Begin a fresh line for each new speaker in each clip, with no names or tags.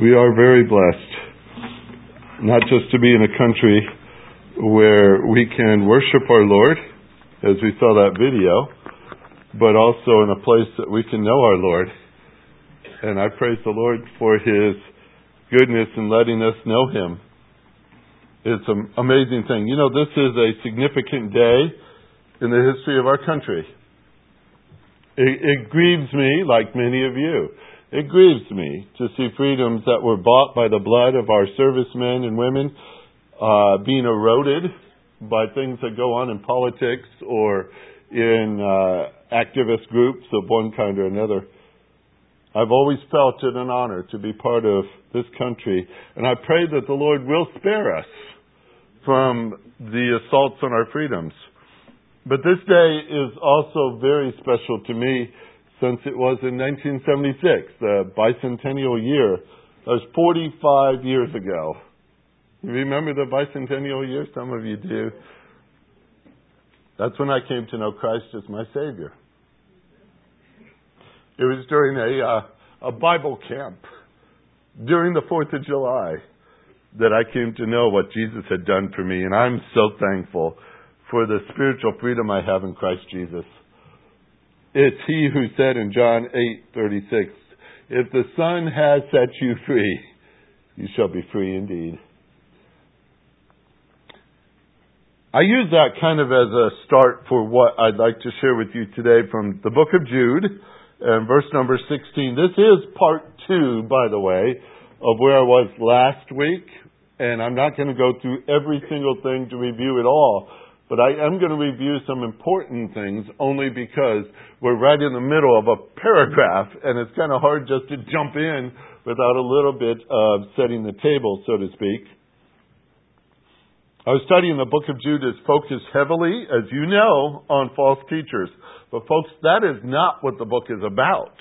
We are very blessed, not just to be in a country where we can worship our Lord, as we saw that video, but also in a place that we can know our Lord. And I praise the Lord for His goodness in letting us know Him. It's an amazing thing. You know, this is a significant day in the history of our country. It, it grieves me, like many of you. It grieves me to see freedoms that were bought by the blood of our servicemen and women uh, being eroded by things that go on in politics or in uh, activist groups of one kind or another. I've always felt it an honor to be part of this country, and I pray that the Lord will spare us from the assaults on our freedoms. But this day is also very special to me since it was in 1976, the bicentennial year. That was 45 years ago. You remember the bicentennial year? Some of you do. That's when I came to know Christ as my Savior. It was during a, uh, a Bible camp during the 4th of July that I came to know what Jesus had done for me, and I'm so thankful for the spiritual freedom I have in Christ Jesus. It's he who said in John 8:36, "If the Son has set you free, you shall be free indeed." I use that kind of as a start for what I'd like to share with you today from the book of Jude and verse number 16. This is part 2, by the way, of where I was last week, and I'm not going to go through every single thing to review it all. But I am going to review some important things only because we're right in the middle of a paragraph and it's kind of hard just to jump in without a little bit of setting the table, so to speak. Our study in the book of Jude is focused heavily, as you know, on false teachers. But folks, that is not what the book is about.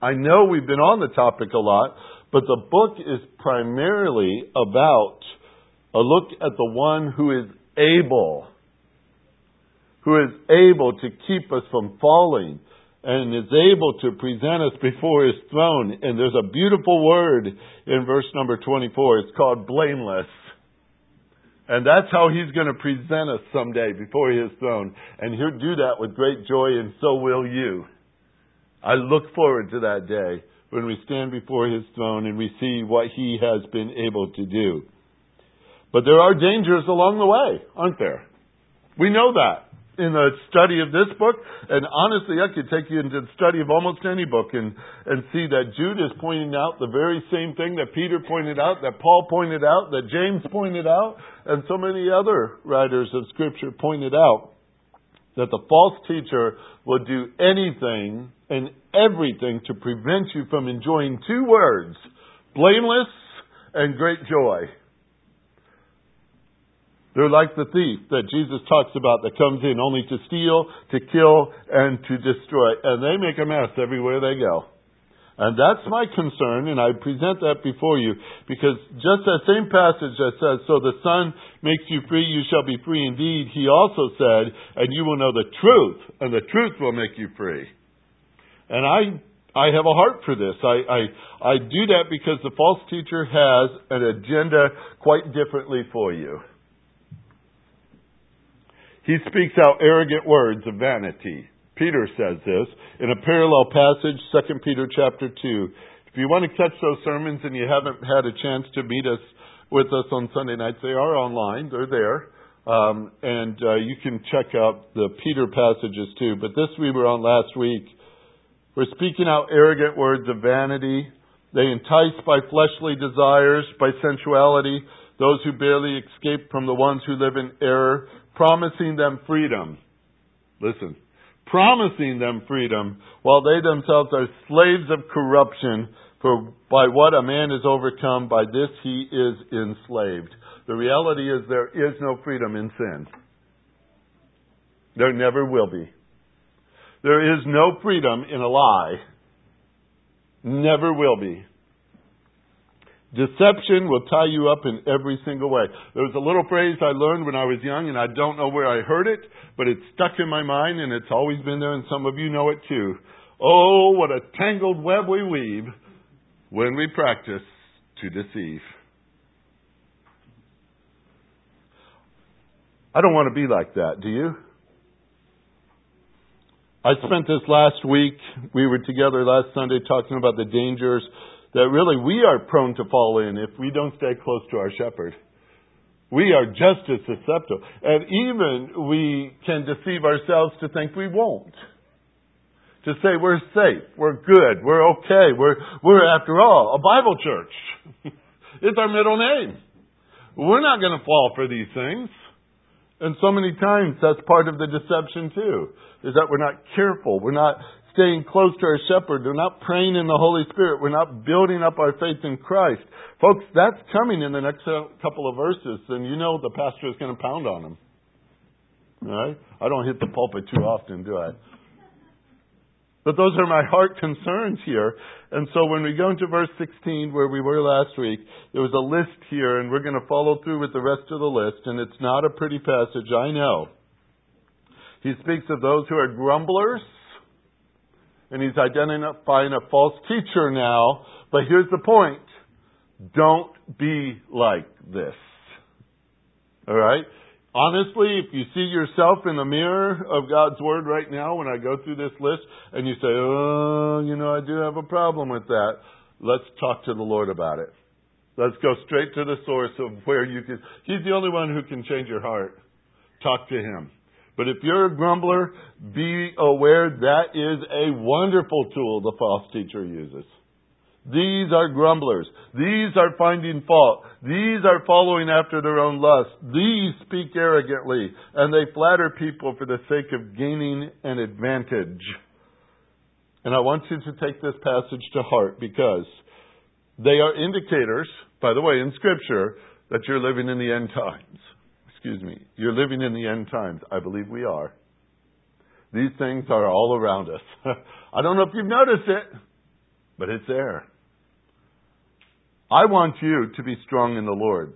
I know we've been on the topic a lot, but the book is primarily about a look at the one who is able who is able to keep us from falling and is able to present us before his throne. And there's a beautiful word in verse number 24. It's called blameless. And that's how he's going to present us someday before his throne. And he'll do that with great joy, and so will you. I look forward to that day when we stand before his throne and we see what he has been able to do. But there are dangers along the way, aren't there? We know that in the study of this book, and honestly, I could take you into the study of almost any book and, and see that Jude is pointing out the very same thing that Peter pointed out, that Paul pointed out, that James pointed out, and so many other writers of Scripture pointed out that the false teacher will do anything and everything to prevent you from enjoying two words blameless and great joy. They're like the thief that Jesus talks about that comes in only to steal, to kill, and to destroy. And they make a mess everywhere they go. And that's my concern, and I present that before you, because just that same passage that says, So the Son makes you free, you shall be free indeed, he also said, And you will know the truth, and the truth will make you free. And I I have a heart for this. I, I, I do that because the false teacher has an agenda quite differently for you. He speaks out arrogant words of vanity. Peter says this in a parallel passage, 2 Peter chapter 2. If you want to catch those sermons and you haven't had a chance to meet us with us on Sunday nights, they are online. They're there. Um, and uh, you can check out the Peter passages too. But this we were on last week. We're speaking out arrogant words of vanity. They entice by fleshly desires, by sensuality, those who barely escape from the ones who live in error promising them freedom. Listen, promising them freedom while they themselves are slaves of corruption, for by what a man is overcome, by this he is enslaved. The reality is there is no freedom in sin. There never will be. There is no freedom in a lie. Never will be. Deception will tie you up in every single way. There was a little phrase I learned when I was young, and I don't know where I heard it, but it's stuck in my mind, and it's always been there, and some of you know it too. Oh, what a tangled web we weave when we practice to deceive. I don't want to be like that, do you? I spent this last week, we were together last Sunday talking about the dangers that really we are prone to fall in if we don't stay close to our shepherd. We are just as susceptible. And even we can deceive ourselves to think we won't. To say we're safe, we're good, we're okay, we're, we're after all a Bible church. it's our middle name. We're not going to fall for these things. And so many times that's part of the deception too, is that we're not careful. We're not staying close to our shepherd. We're not praying in the Holy Spirit. We're not building up our faith in Christ. Folks, that's coming in the next uh, couple of verses, and you know the pastor is going to pound on them. All right? I don't hit the pulpit too often, do I? But those are my heart concerns here. And so when we go into verse 16, where we were last week, there was a list here, and we're going to follow through with the rest of the list, and it's not a pretty passage, I know. He speaks of those who are grumblers, and he's identifying a false teacher now. But here's the point don't be like this. All right? Honestly, if you see yourself in the mirror of God's Word right now when I go through this list and you say, oh, you know, I do have a problem with that, let's talk to the Lord about it. Let's go straight to the source of where you can. He's the only one who can change your heart. Talk to Him. But if you're a grumbler, be aware that is a wonderful tool the false teacher uses. These are grumblers. These are finding fault. These are following after their own lust. These speak arrogantly, and they flatter people for the sake of gaining an advantage. And I want you to take this passage to heart because they are indicators, by the way, in Scripture, that you're living in the end times. Excuse me. You're living in the end times. I believe we are. These things are all around us. I don't know if you've noticed it, but it's there. I want you to be strong in the Lord.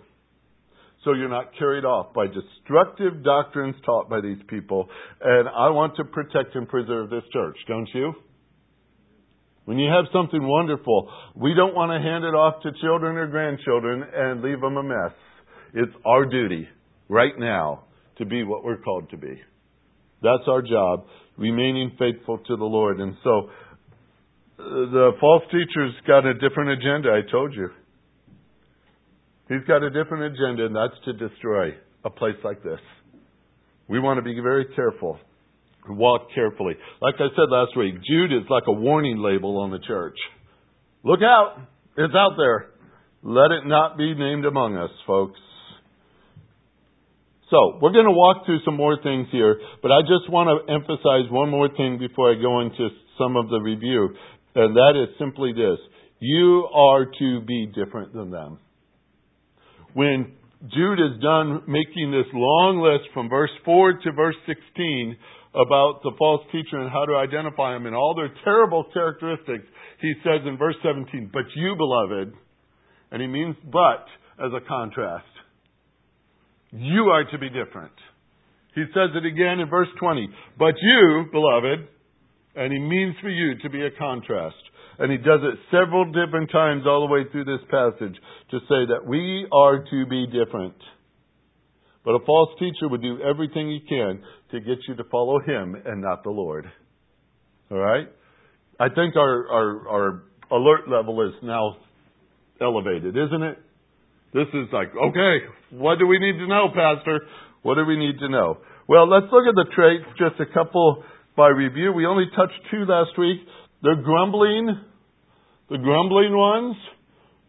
So you're not carried off by destructive doctrines taught by these people. And I want to protect and preserve this church, don't you? When you have something wonderful, we don't want to hand it off to children or grandchildren and leave them a mess. It's our duty right now to be what we're called to be. That's our job, remaining faithful to the Lord. And so uh, the false teacher's got a different agenda, I told you. He's got a different agenda, and that's to destroy a place like this. We want to be very careful. Walk carefully. Like I said last week, Jude is like a warning label on the church. Look out! It's out there. Let it not be named among us, folks. So, we're going to walk through some more things here, but I just want to emphasize one more thing before I go into some of the review, and that is simply this. You are to be different than them when Jude is done making this long list from verse 4 to verse 16 about the false teacher and how to identify them and all their terrible characteristics, he says in verse 17, But you, beloved, and he means but as a contrast. You are to be different. He says it again in verse 20, But you, beloved, and he means for you to be a contrast. And he does it several different times all the way through this passage to say that we are to be different. But a false teacher would do everything he can to get you to follow him and not the Lord. All right? I think our, our, our alert level is now elevated, isn't it? This is like, okay, what do we need to know, Pastor? What do we need to know? Well, let's look at the traits, just a couple by review. We only touched two last week. They're grumbling, the grumbling ones,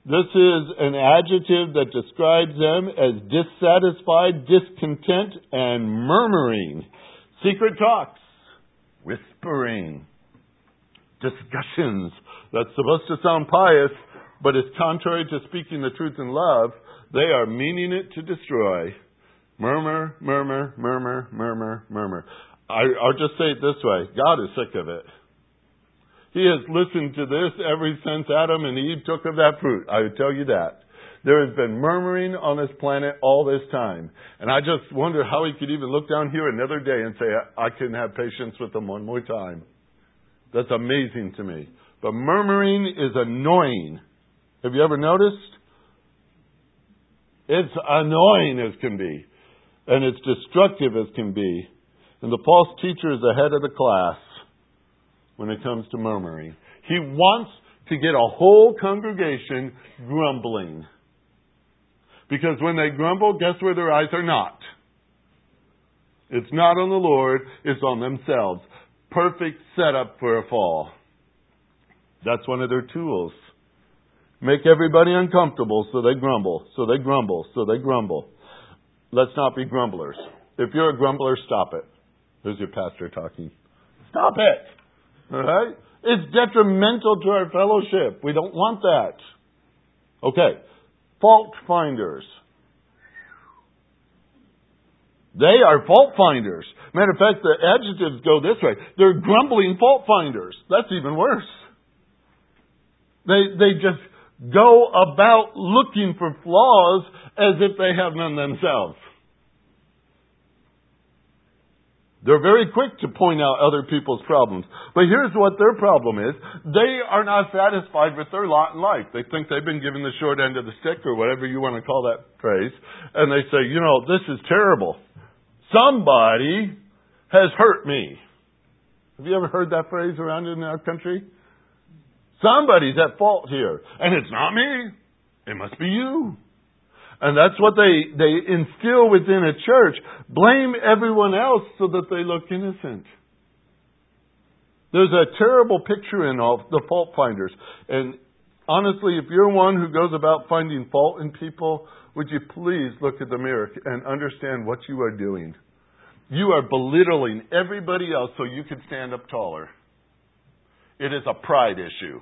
this is an adjective that describes them as dissatisfied, discontent, and murmuring. Secret talks, whispering, discussions that's supposed to sound pious, but is contrary to speaking the truth in love. They are meaning it to destroy. Murmur, murmur, murmur, murmur, murmur. I, I'll just say it this way God is sick of it. He has listened to this ever since Adam and Eve took of that fruit. I would tell you that. There has been murmuring on this planet all this time. And I just wonder how he could even look down here another day and say, I can have patience with them one more time. That's amazing to me. But murmuring is annoying. Have you ever noticed? It's annoying as can be. And it's destructive as can be. And the false teacher is ahead of the class when it comes to murmuring. He wants to get a whole congregation grumbling. Because when they grumble, guess where their eyes are not? It's not on the Lord, it's on themselves. Perfect setup for a fall. That's one of their tools. Make everybody uncomfortable so they grumble, so they grumble, so they grumble. Let's not be grumblers. If you're a grumbler, stop it. There's your pastor talking. Stop it. All right? It's detrimental to our fellowship. We don't want that. Okay. Fault finders. They are fault finders. Matter of fact, the adjectives go this way. They're grumbling fault finders. That's even worse. They, they just go about looking for flaws as if they have none themselves. They're very quick to point out other people's problems. But here's what their problem is. They are not satisfied with their lot in life. They think they've been given the short end of the stick or whatever you want to call that phrase. And they say, you know, this is terrible. Somebody has hurt me. Have you ever heard that phrase around in our country? Somebody's at fault here. And it's not me. It must be you. And that's what they, they instill within a church. Blame everyone else so that they look innocent. There's a terrible picture in all the fault finders. And honestly, if you're one who goes about finding fault in people, would you please look at the mirror and understand what you are doing? You are belittling everybody else so you can stand up taller. It is a pride issue.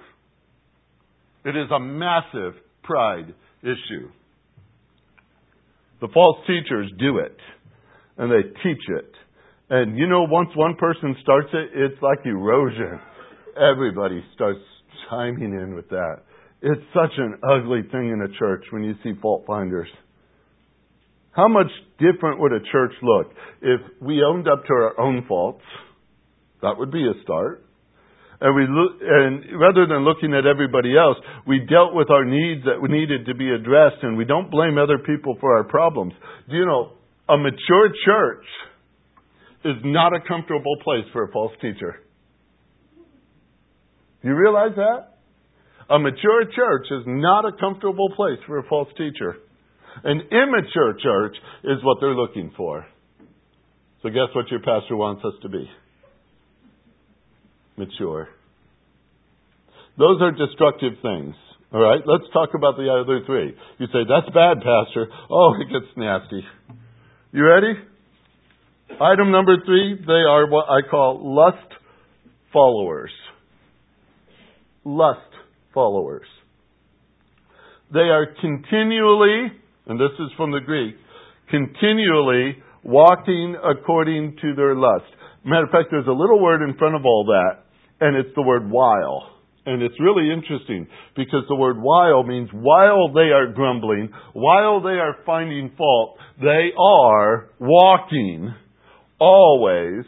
It is a massive pride issue. The false teachers do it, and they teach it. And you know, once one person starts it, it's like erosion. Everybody starts chiming in with that. It's such an ugly thing in a church when you see fault finders. How much different would a church look if we owned up to our own faults? That would be a start. And we look, and rather than looking at everybody else, we dealt with our needs that needed to be addressed, and we don't blame other people for our problems. Do you know a mature church is not a comfortable place for a false teacher? Do you realize that? A mature church is not a comfortable place for a false teacher. An immature church is what they're looking for. So, guess what your pastor wants us to be? Mature. Those are destructive things. All right, let's talk about the other three. You say, that's bad, Pastor. Oh, it gets nasty. You ready? Item number three, they are what I call lust followers. Lust followers. They are continually and this is from the Greek, continually walking according to their lust. Matter of fact, there's a little word in front of all that, and it's the word while. And it's really interesting because the word while means while they are grumbling, while they are finding fault, they are walking always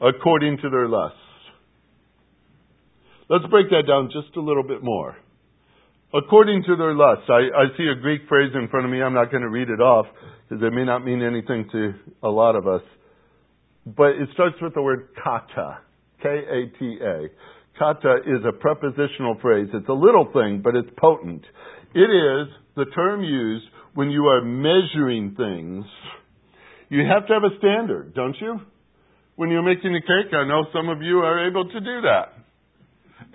according to their lusts. Let's break that down just a little bit more according to their lusts. I, I see a Greek phrase in front of me. I'm not going to read it off because it may not mean anything to a lot of us. But it starts with the word kata. K-A-T-A. Kata is a prepositional phrase. It's a little thing, but it's potent. It is the term used when you are measuring things. You have to have a standard, don't you? When you're making a cake, I know some of you are able to do that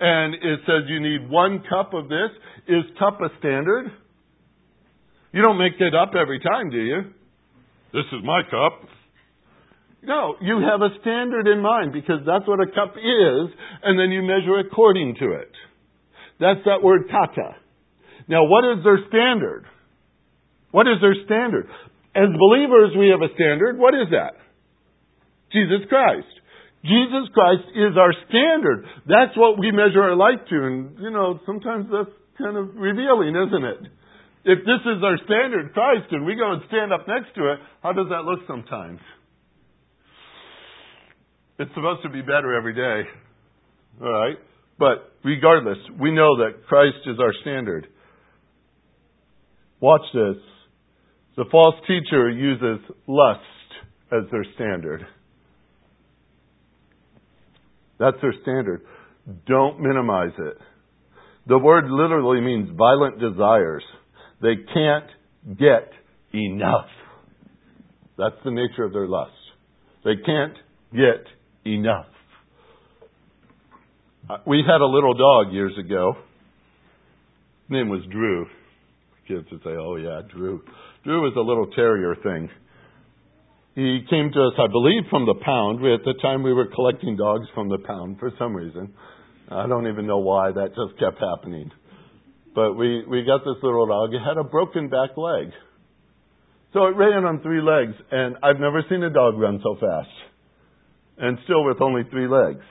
and it says you need one cup of this. Is cup a standard? You don't make it up every time, do you? This is my cup. No, you have a standard in mind because that's what a cup is, and then you measure according to it. That's that word kata. Now, what is their standard? What is their standard? As believers, we have a standard. What is that? Jesus Christ. Jesus Christ is our standard. That's what we measure our life to. And, you know, sometimes that's kind of revealing, isn't it? If this is our standard, Christ, and we go and stand up next to it, how does that look sometimes? It's supposed to be better every day. All right? But regardless, we know that Christ is our standard. Watch this. The false teacher uses lust as their standard. That's their standard. Don't minimize it. The word literally means violent desires. They can't get enough. That's the nature of their lust. They can't get enough. Uh, we had a little dog years ago. His name was Drew. Kids would say, oh yeah, Drew. Drew was a little terrier thing. He came to us, I believe, from the pound. At the time, we were collecting dogs from the pound for some reason. I don't even know why that just kept happening. But we, we got this little dog. It had a broken back leg. So it ran on three legs, and I've never seen a dog run so fast. And still with only three legs.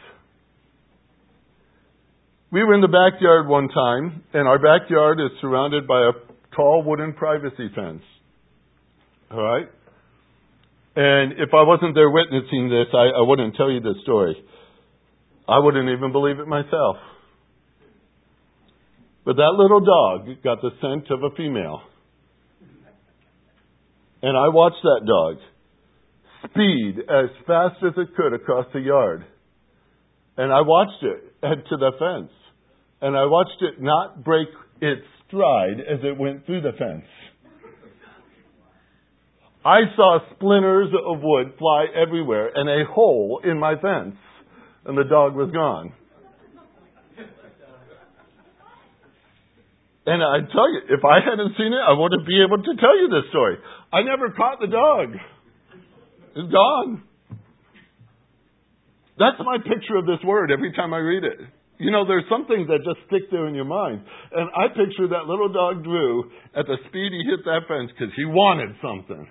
We were in the backyard one time, and our backyard is surrounded by a tall wooden privacy fence. All right? And if I wasn't there witnessing this, I, I wouldn't tell you this story. I wouldn't even believe it myself. But that little dog got the scent of a female. And I watched that dog speed as fast as it could across the yard. And I watched it head to the fence. And I watched it not break its stride as it went through the fence. I saw splinters of wood fly everywhere and a hole in my fence, and the dog was gone. And I tell you, if I hadn't seen it, I wouldn't be able to tell you this story. I never caught the dog. Gone. That's my picture of this word every time I read it. You know, there's some things that just stick there in your mind. And I picture that little dog Drew at the speed he hit that fence because he wanted something.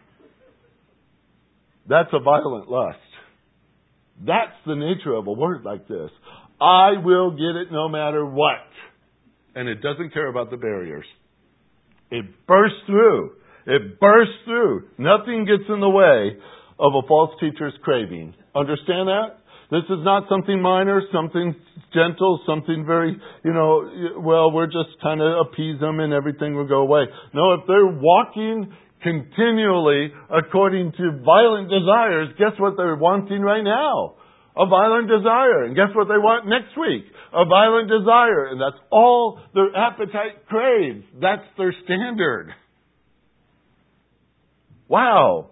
That's a violent lust. That's the nature of a word like this. I will get it no matter what. And it doesn't care about the barriers. It bursts through. It bursts through. Nothing gets in the way of a false teacher's craving. Understand that? This is not something minor, something gentle, something very, you know, well, we're just kind of appease them and everything will go away. No, if they're walking continually according to violent desires, guess what they're wanting right now? A violent desire. And guess what they want next week? A violent desire. And that's all their appetite craves. That's their standard. Wow.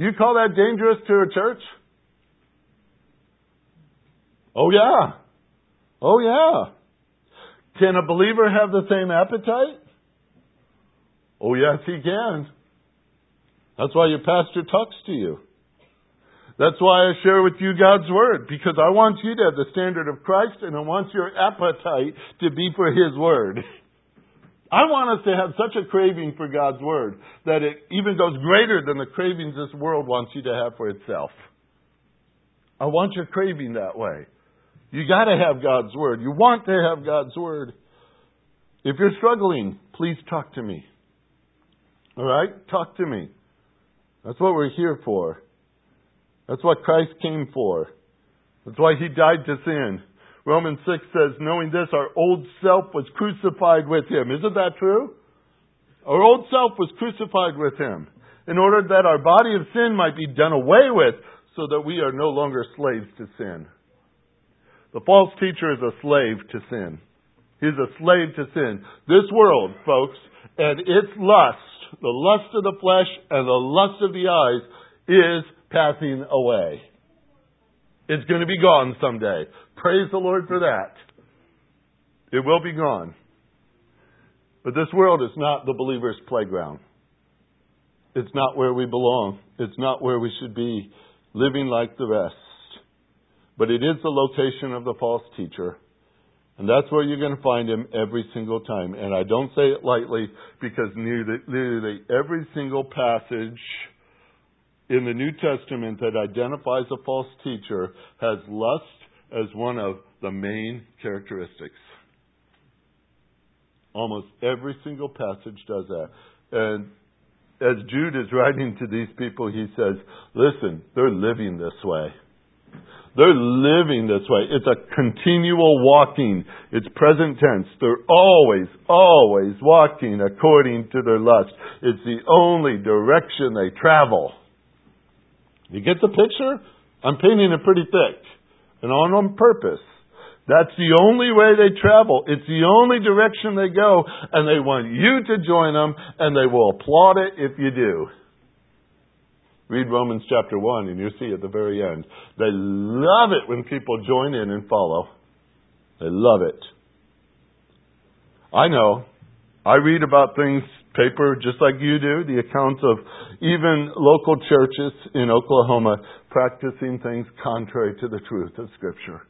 You call that dangerous to a church? Oh yeah. Oh yeah. Can a believer have the same appetite? Oh, yes, he can. That's why your pastor talks to you. That's why I share with you God's Word, because I want you to have the standard of Christ and I want your appetite to be for His Word. I want us to have such a craving for God's Word that it even goes greater than the cravings this world wants you to have for itself. I want your craving that way. You gotta have God's Word. You want to have God's Word. If you're struggling, please talk to me. All right? Talk to me. That's what we're here for. That's what Christ came for. That's why he died to sin. Romans 6 says, knowing this, our old self was crucified with him. Isn't that true? Our old self was crucified with him in order that our body of sin might be done away with so that we are no longer slaves to sin. The false teacher is a slave to sin. He's a slave to sin. This world, folks, and its lust the lust of the flesh and the lust of the eyes is passing away. It's going to be gone someday. Praise the Lord for that. It will be gone. But this world is not the believer's playground. It's not where we belong. It's not where we should be living like the rest. But it is the location of the false teacher. And that's where you're going to find him every single time. And I don't say it lightly because nearly every single passage in the New Testament that identifies a false teacher has lust as one of the main characteristics. Almost every single passage does that. And as Jude is writing to these people, he says, listen, they're living this way. They're living this way. It's a continual walking. It's present tense. They're always, always walking according to their lust. It's the only direction they travel. You get the picture? I'm painting it pretty thick and on on purpose. That's the only way they travel. It's the only direction they go, and they want you to join them, and they will applaud it if you do. Read Romans chapter 1, and you'll see at the very end. They love it when people join in and follow. They love it. I know. I read about things, paper, just like you do, the accounts of even local churches in Oklahoma practicing things contrary to the truth of Scripture.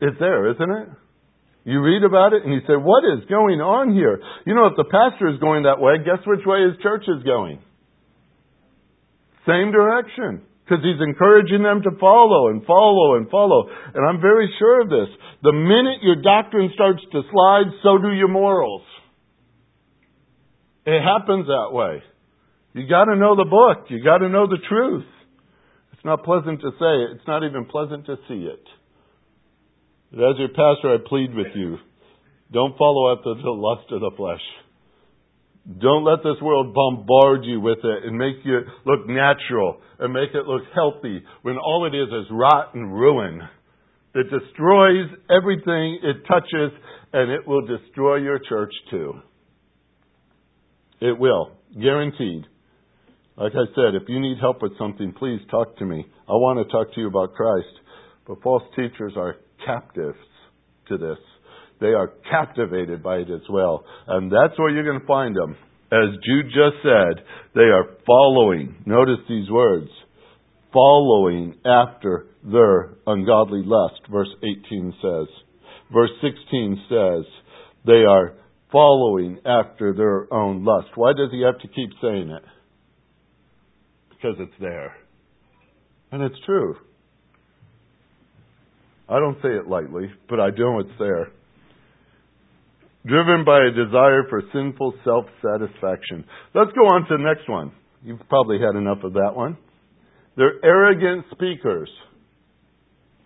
It's there, isn't it? You read about it and you say, what is going on here? You know, if the pastor is going that way, guess which way his church is going? Same direction. Because he's encouraging them to follow and follow and follow. And I'm very sure of this. The minute your doctrine starts to slide, so do your morals. It happens that way. You gotta know the book. You gotta know the truth. It's not pleasant to say it. It's not even pleasant to see it. But as your pastor, I plead with you. Don't follow after the lust of the flesh. Don't let this world bombard you with it and make you look natural and make it look healthy when all it is is rot and ruin. It destroys everything it touches and it will destroy your church too. It will. Guaranteed. Like I said, if you need help with something, please talk to me. I want to talk to you about Christ. But false teachers are captives to this. They are captivated by it as well. And that's where you're going to find them. As Jude just said, they are following. Notice these words. Following after their ungodly lust, verse 18 says. Verse 16 says, they are following after their own lust. Why does he have to keep saying it? Because it's there. And it's true. I don't say it lightly, but I know it's there. Driven by a desire for sinful self satisfaction. Let's go on to the next one. You've probably had enough of that one. They're arrogant speakers.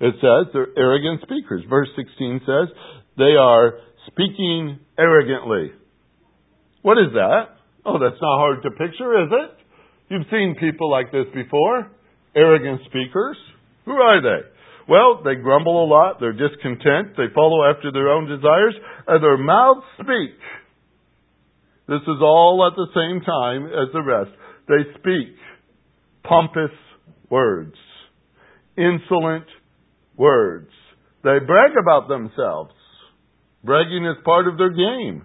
It says they're arrogant speakers. Verse 16 says they are speaking arrogantly. What is that? Oh, that's not hard to picture, is it? You've seen people like this before. Arrogant speakers. Who are they? Well, they grumble a lot, they're discontent, they follow after their own desires, and their mouths speak. This is all at the same time as the rest. They speak pompous words, insolent words. They brag about themselves. Bragging is part of their game.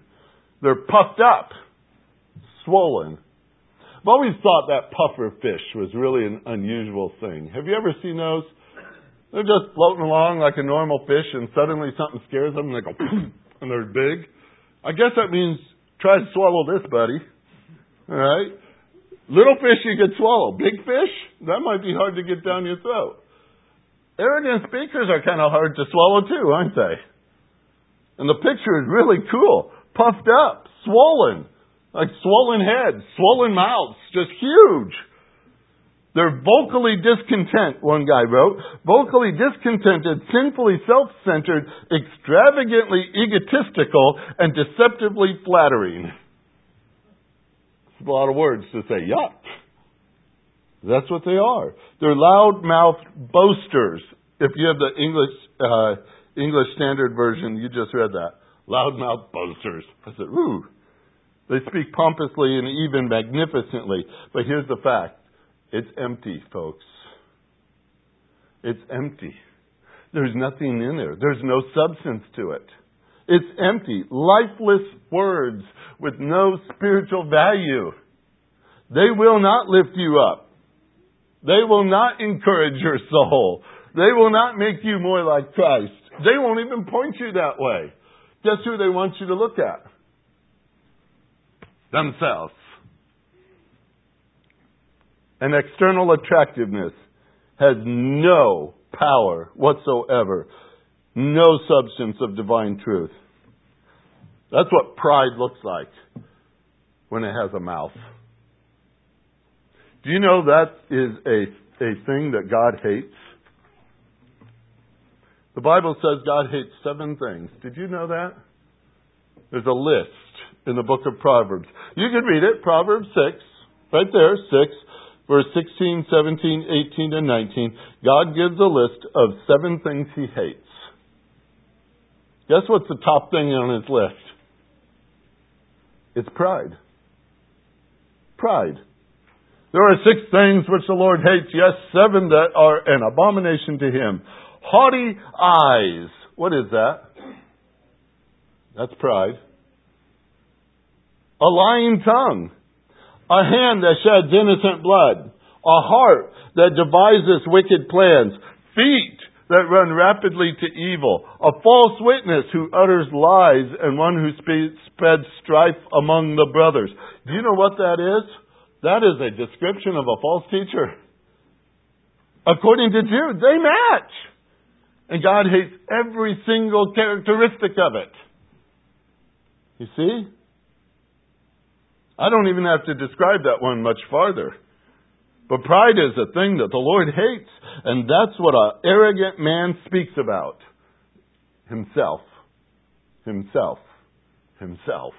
They're puffed up, swollen. I've always thought that puffer fish was really an unusual thing. Have you ever seen those? They're just floating along like a normal fish, and suddenly something scares them, and they go, and they're big. I guess that means try to swallow this, buddy. All right? Little fish you can swallow. Big fish, that might be hard to get down your throat. Arrogant speakers are kind of hard to swallow too, aren't they? And the picture is really cool. Puffed up, swollen, like swollen heads, swollen mouths, just huge. They're vocally discontent, one guy wrote. Vocally discontented, sinfully self-centered, extravagantly egotistical, and deceptively flattering. It's a lot of words to say, yuck. That's what they are. They're loud-mouthed boasters. If you have the English, uh, English Standard Version, you just read that. Loud-mouthed boasters. I said, ooh. They speak pompously and even magnificently. But here's the fact it's empty, folks. It's empty. There's nothing in there. There's no substance to it. It's empty, lifeless words with no spiritual value. They will not lift you up. They will not encourage your soul. They will not make you more like Christ. They won't even point you that way. Guess who they want you to look at? Themselves. And external attractiveness has no power whatsoever, no substance of divine truth. That's what pride looks like when it has a mouth. Do you know that is a, a thing that God hates? The Bible says God hates seven things. Did you know that? There's a list in the book of Proverbs. You can read it, Proverbs 6, right there, 6, verse 16, 17, 18, and 19. God gives a list of seven things he hates. Guess what's the top thing on his list? It's pride. Pride. There are six things which the Lord hates, yes, seven that are an abomination to him. Haughty eyes. What is that? That's pride. A lying tongue. A hand that sheds innocent blood. A heart that devises wicked plans. Feet that run rapidly to evil. A false witness who utters lies and one who spreads strife among the brothers. Do you know what that is? That is a description of a false teacher. According to Jude, they match. And God hates every single characteristic of it. You see? I don't even have to describe that one much farther. But pride is a thing that the Lord hates, and that's what an arrogant man speaks about. Himself. Himself. Himself.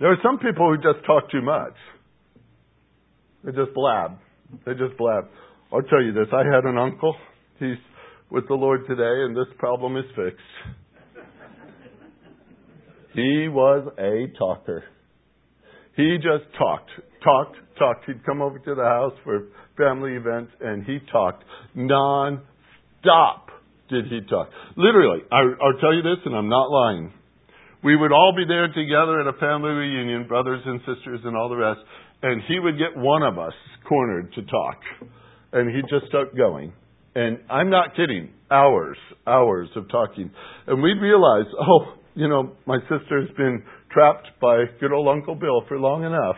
There are some people who just talk too much. They just blab. They just blab. I'll tell you this. I had an uncle. He's with the Lord today, and this problem is fixed. he was a talker. He just talked, talked, talked. He'd come over to the house for family events, and he talked non-stop. Did he talk? Literally, I, I'll tell you this, and I'm not lying. We would all be there together at a family reunion, brothers and sisters and all the rest, and he would get one of us cornered to talk. And he'd just kept going. And I'm not kidding, hours, hours of talking. And we'd realize, oh, you know, my sister's been trapped by good old Uncle Bill for long enough.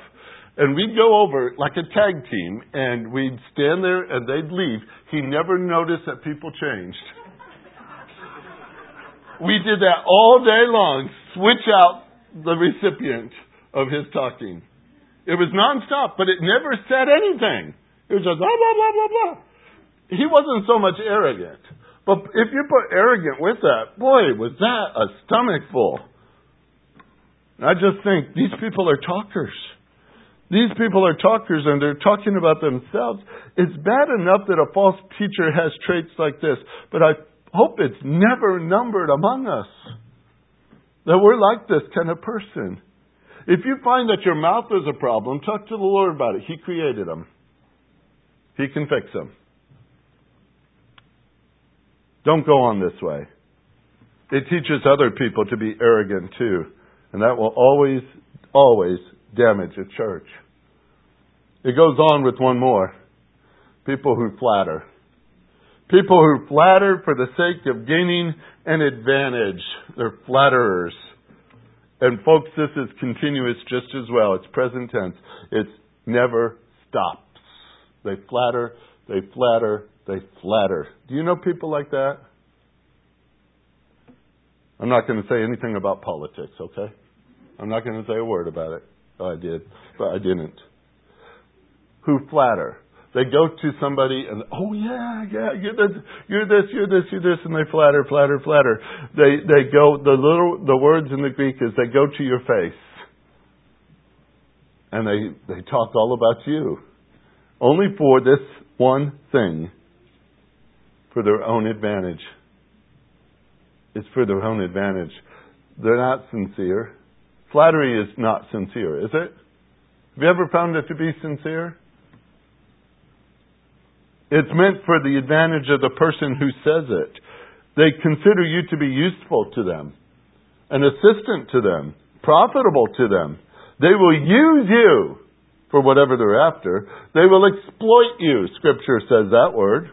And we'd go over like a tag team, and we'd stand there and they'd leave. He never noticed that people changed. we did that all day long, switch out the recipient of his talking. It was nonstop, but it never said anything. It was just blah, blah, blah, blah, blah. He wasn't so much arrogant. But if you put arrogant with that, boy, was that a stomach full. I just think these people are talkers. These people are talkers and they're talking about themselves. It's bad enough that a false teacher has traits like this, but I hope it's never numbered among us. That we're like this kind of person. If you find that your mouth is a problem, talk to the Lord about it. He created them. He can fix them. Don't go on this way. It teaches other people to be arrogant too, and that will always, always damage a church. It goes on with one more. People who flatter. People who flatter for the sake of gaining an advantage. They're flatterers. And folks, this is continuous just as well. It's present tense. It's never stops. They flatter, they flatter, they flatter. Do you know people like that? I'm not going to say anything about politics, okay? I'm not going to say a word about it. Oh, I did, but I didn't. Who flatter. They go to somebody and oh yeah, yeah, you're this, you're this, you're this, you're this, and they flatter, flatter, flatter. They they go the little the words in the Greek is they go to your face, and they they talk all about you, only for this one thing, for their own advantage. It's for their own advantage. They're not sincere. Flattery is not sincere, is it? Have you ever found it to be sincere? It's meant for the advantage of the person who says it. They consider you to be useful to them, an assistant to them, profitable to them. They will use you for whatever they're after. They will exploit you, Scripture says that word.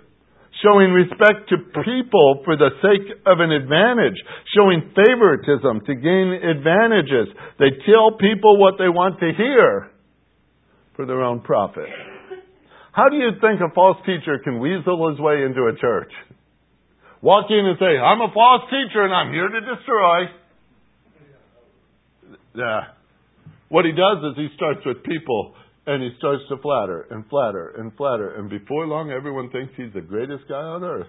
Showing respect to people for the sake of an advantage, showing favoritism to gain advantages. They tell people what they want to hear for their own profit. How do you think a false teacher can weasel his way into a church? Walk in and say, I'm a false teacher and I'm here to destroy. Yeah. What he does is he starts with people And he starts to flatter and flatter and flatter. And before long, everyone thinks he's the greatest guy on earth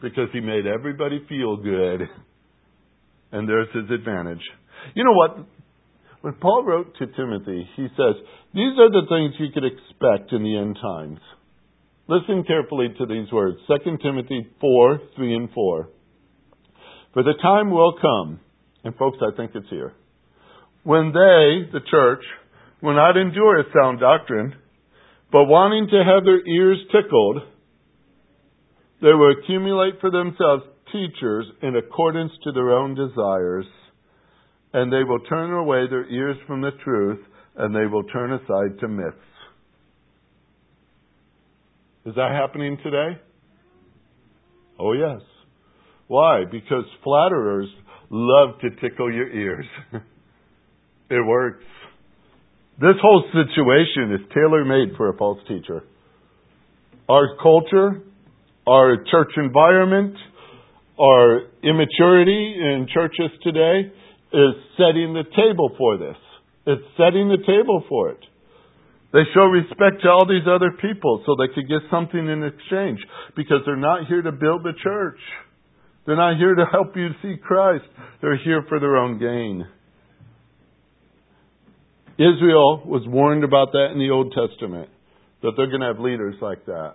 because he made everybody feel good. And there's his advantage. You know what? When Paul wrote to Timothy, he says, These are the things you could expect in the end times. Listen carefully to these words 2 Timothy 4 3 and 4. For the time will come, and folks, I think it's here, when they, the church, will not endure a sound doctrine, but wanting to have their ears tickled, they will accumulate for themselves teachers in accordance to their own desires, and they will turn away their ears from the truth, and they will turn aside to myths. Is that happening today? Oh, yes. Why? Because flatterers love to tickle your ears. it works. This whole situation is tailor made for a false teacher. Our culture, our church environment, our immaturity in churches today is setting the table for this. It's setting the table for it. They show respect to all these other people so they could get something in exchange because they're not here to build the church. They're not here to help you see Christ. They're here for their own gain. Israel was warned about that in the Old Testament, that they're going to have leaders like that.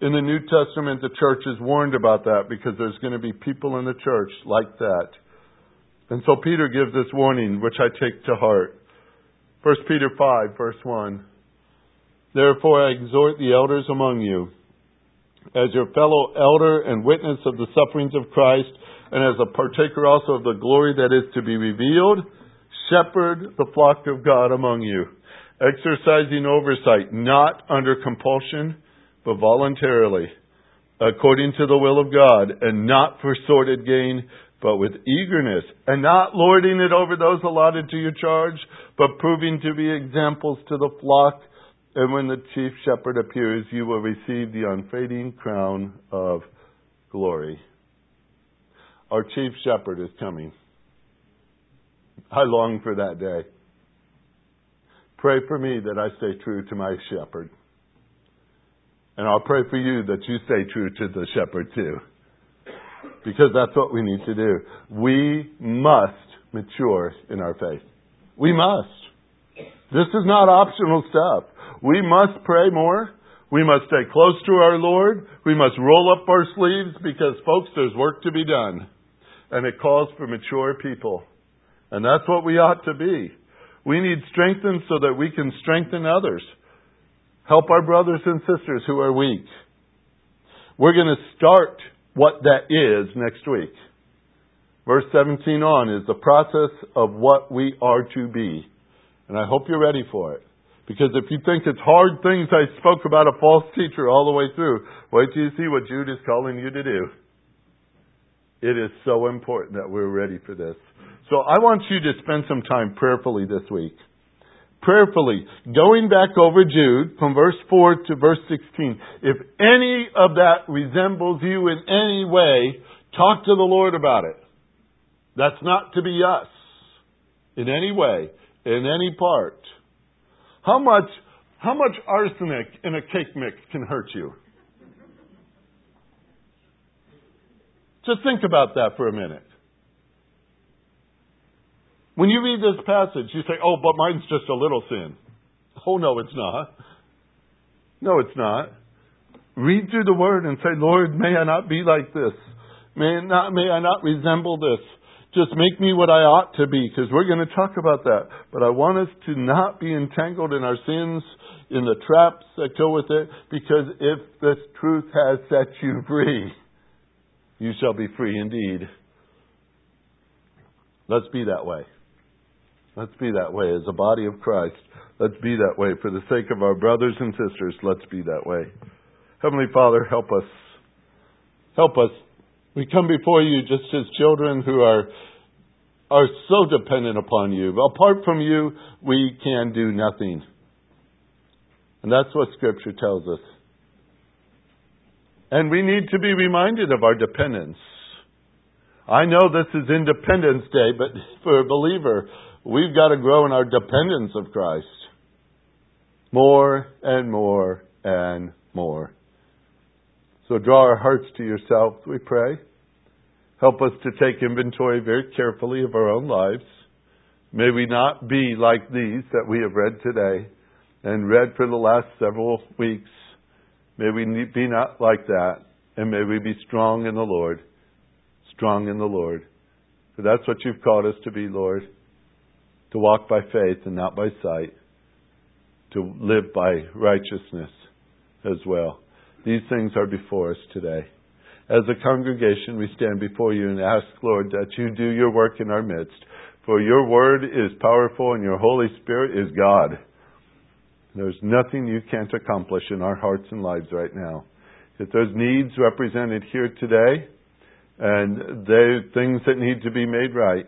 In the New Testament, the church is warned about that because there's going to be people in the church like that. And so Peter gives this warning, which I take to heart. 1 Peter 5, verse 1. Therefore I exhort the elders among you, as your fellow elder and witness of the sufferings of Christ, and as a partaker also of the glory that is to be revealed, shepherd the flock of God among you, exercising oversight, not under compulsion, but voluntarily, according to the will of God, and not for sordid gain, but with eagerness, and not lording it over those allotted to your charge, but proving to be examples to the flock. And when the chief shepherd appears, you will receive the unfading crown of glory. Our chief shepherd is coming. I long for that day. Pray for me that I stay true to my shepherd. And I'll pray for you that you stay true to the shepherd too. Because that's what we need to do. We must mature in our faith. We must. This is not optional stuff. We must pray more. We must stay close to our Lord. We must roll up our sleeves because, folks, there's work to be done. And it calls for mature people. And that's what we ought to be. We need strengthened so that we can strengthen others. Help our brothers and sisters who are weak. We're going to start what that is next week. Verse 17 on is the process of what we are to be. And I hope you're ready for it. Because if you think it's hard things I spoke about a false teacher all the way through, wait till you see what Jude is calling you to do. It is so important that we're ready for this. So I want you to spend some time prayerfully this week prayerfully, going back over Jude from verse 4 to verse 16. If any of that resembles you in any way, talk to the Lord about it. That's not to be us in any way, in any part. How much, how much arsenic in a cake mix can hurt you? Just think about that for a minute. When you read this passage, you say, oh, but mine's just a little sin. Oh, no, it's not. No, it's not. Read through the Word and say, Lord, may I not be like this. May, not, may I not resemble this. Just make me what I ought to be, because we're going to talk about that. But I want us to not be entangled in our sins, in the traps that go with it, because if this truth has set you free, you shall be free indeed. Let's be that way. Let's be that way as a body of Christ. Let's be that way for the sake of our brothers and sisters. Let's be that way. Heavenly Father, help us. Help us. We come before you just as children who are are so dependent upon you. Apart from you, we can do nothing. And that's what Scripture tells us. And we need to be reminded of our dependence. I know this is Independence Day, but for a believer, We've got to grow in our dependence of Christ. more and more and more. So draw our hearts to yourself, we pray. Help us to take inventory very carefully of our own lives. May we not be like these that we have read today and read for the last several weeks. May we be not like that, and may we be strong in the Lord. Strong in the Lord. For that's what you've called us to be, Lord. To walk by faith and not by sight. To live by righteousness as well. These things are before us today. As a congregation, we stand before you and ask, Lord, that you do your work in our midst. For your word is powerful and your Holy Spirit is God. There's nothing you can't accomplish in our hearts and lives right now. If there's needs represented here today, and there things that need to be made right,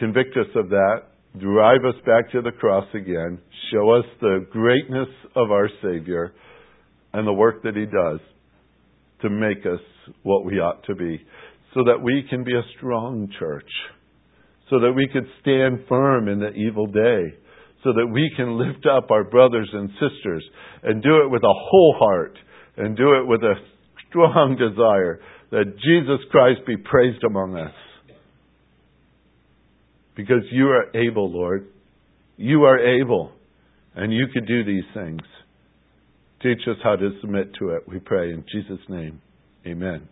convict us of that, drive us back to the cross again, show us the greatness of our Savior and the work that He does to make us what we ought to be, so that we can be a strong church, so that we could stand firm in the evil day so that we can lift up our brothers and sisters and do it with a whole heart and do it with a strong desire that Jesus Christ be praised among us. Because you are able, Lord. You are able. And you could do these things. Teach us how to submit to it, we pray in Jesus' name. Amen.